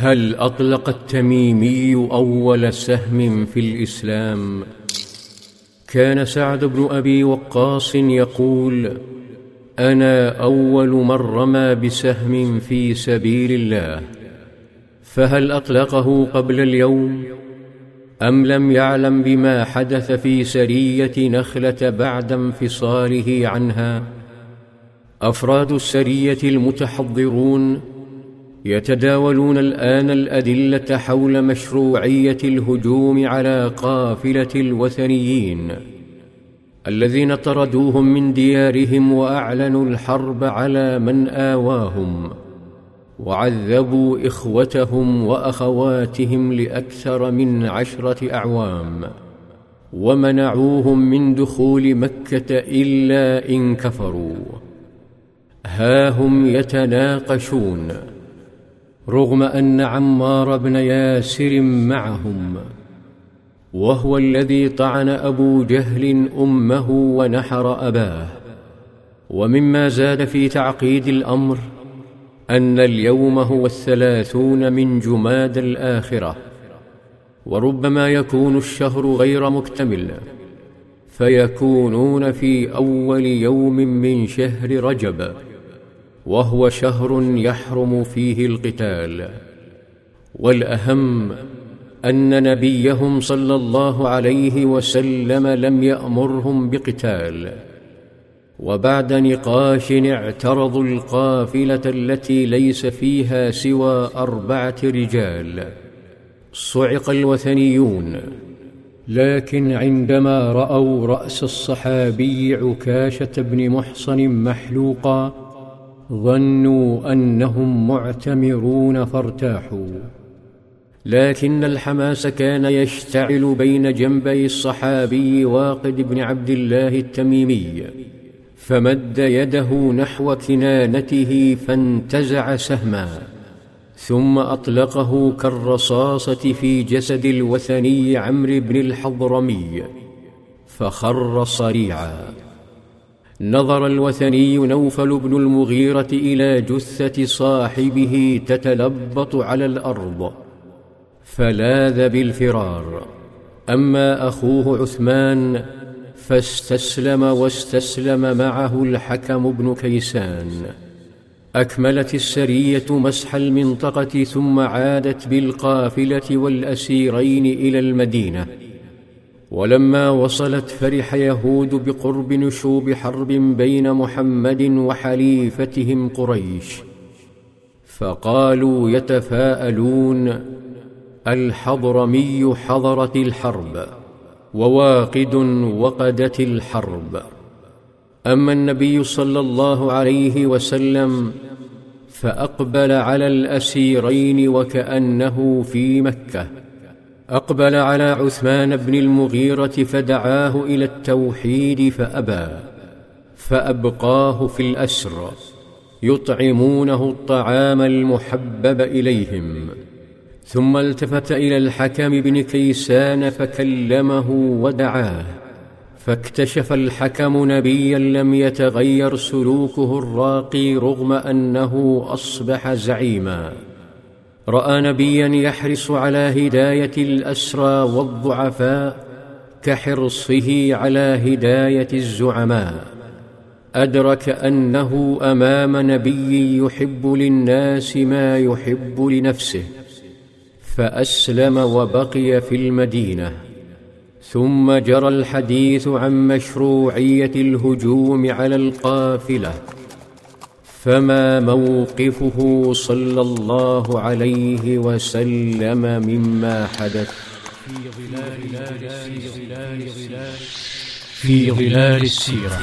هل أطلق التميمي أول سهم في الإسلام؟ كان سعد بن أبي وقاص يقول أنا أول من رمى بسهم في سبيل الله فهل أطلقه قبل اليوم؟ أم لم يعلم بما حدث في سرية نخلة بعد انفصاله عنها؟ أفراد السرية المتحضرون يتداولون الآن الأدلة حول مشروعية الهجوم على قافلة الوثنيين الذين طردوهم من ديارهم وأعلنوا الحرب على من آواهم وعذبوا إخوتهم وأخواتهم لأكثر من عشرة أعوام ومنعوهم من دخول مكة إلا إن كفروا ها هم يتناقشون رغم أن عمار بن ياسر معهم وهو الذي طعن أبو جهل أمه ونحر أباه. ومما زاد في تعقيد الأمر أن اليوم هو الثلاثون من جماد الآخرة وربما يكون الشهر غير مكتمل فيكونون في أول يوم من شهر رجب. وهو شهر يحرم فيه القتال. والأهم أن نبيهم صلى الله عليه وسلم لم يأمرهم بقتال. وبعد نقاش اعترضوا القافلة التي ليس فيها سوى أربعة رجال. صعق الوثنيون. لكن عندما رأوا رأس الصحابي عكاشة بن محصن محلوقا ظنوا أنهم معتمرون فارتاحوا. لكن الحماس كان يشتعل بين جنبي الصحابي واقد بن عبد الله التميمي فمد يده نحو كنانته فانتزع سهما ثم أطلقه كالرصاصة في جسد الوثني عمرو بن الحضرمي فخر صريعا. نظر الوثني نوفل بن المغيرة إلى جثة صاحبه تتلبط على الأرض فلاذ بالفرار. أما أخوه عثمان فاستسلم واستسلم معه الحكم بن كيسان. أكملت السرية مسح المنطقة ثم عادت بالقافلة والأسيرين إلى المدينة. ولما وصلت فرح يهود بقرب نشوب حرب بين محمد وحليفتهم قريش فقالوا يتفاءلون الحضرمي حضرت الحرب وواقد وقدت الحرب. أما النبي صلى الله عليه وسلم فأقبل على الأسيرين وكأنه في مكة. أقبل على عثمان بن المغيرة فدعاه إلى التوحيد فأبى فأبقاه في الأسر يطعمونه الطعام المحبب إليهم. ثم التفت إلى الحكم بن كيسان فكلمه ودعاه فاكتشف الحكم نبيا لم يتغير سلوكه الراقي رغم أنه أصبح زعيما. رأى نبيا يحرص على هداية الأسرى والضعفاء كحرصه على هداية الزعماء. أدرك أنه أمام نبي يحب للناس ما يحب لنفسه فأسلم وبقي في المدينة. ثم جرى الحديث عن مشروعية الهجوم على القافلة. فما موقفه صلى الله عليه وسلم مما حدث. في ظلال في ظلال السيرة.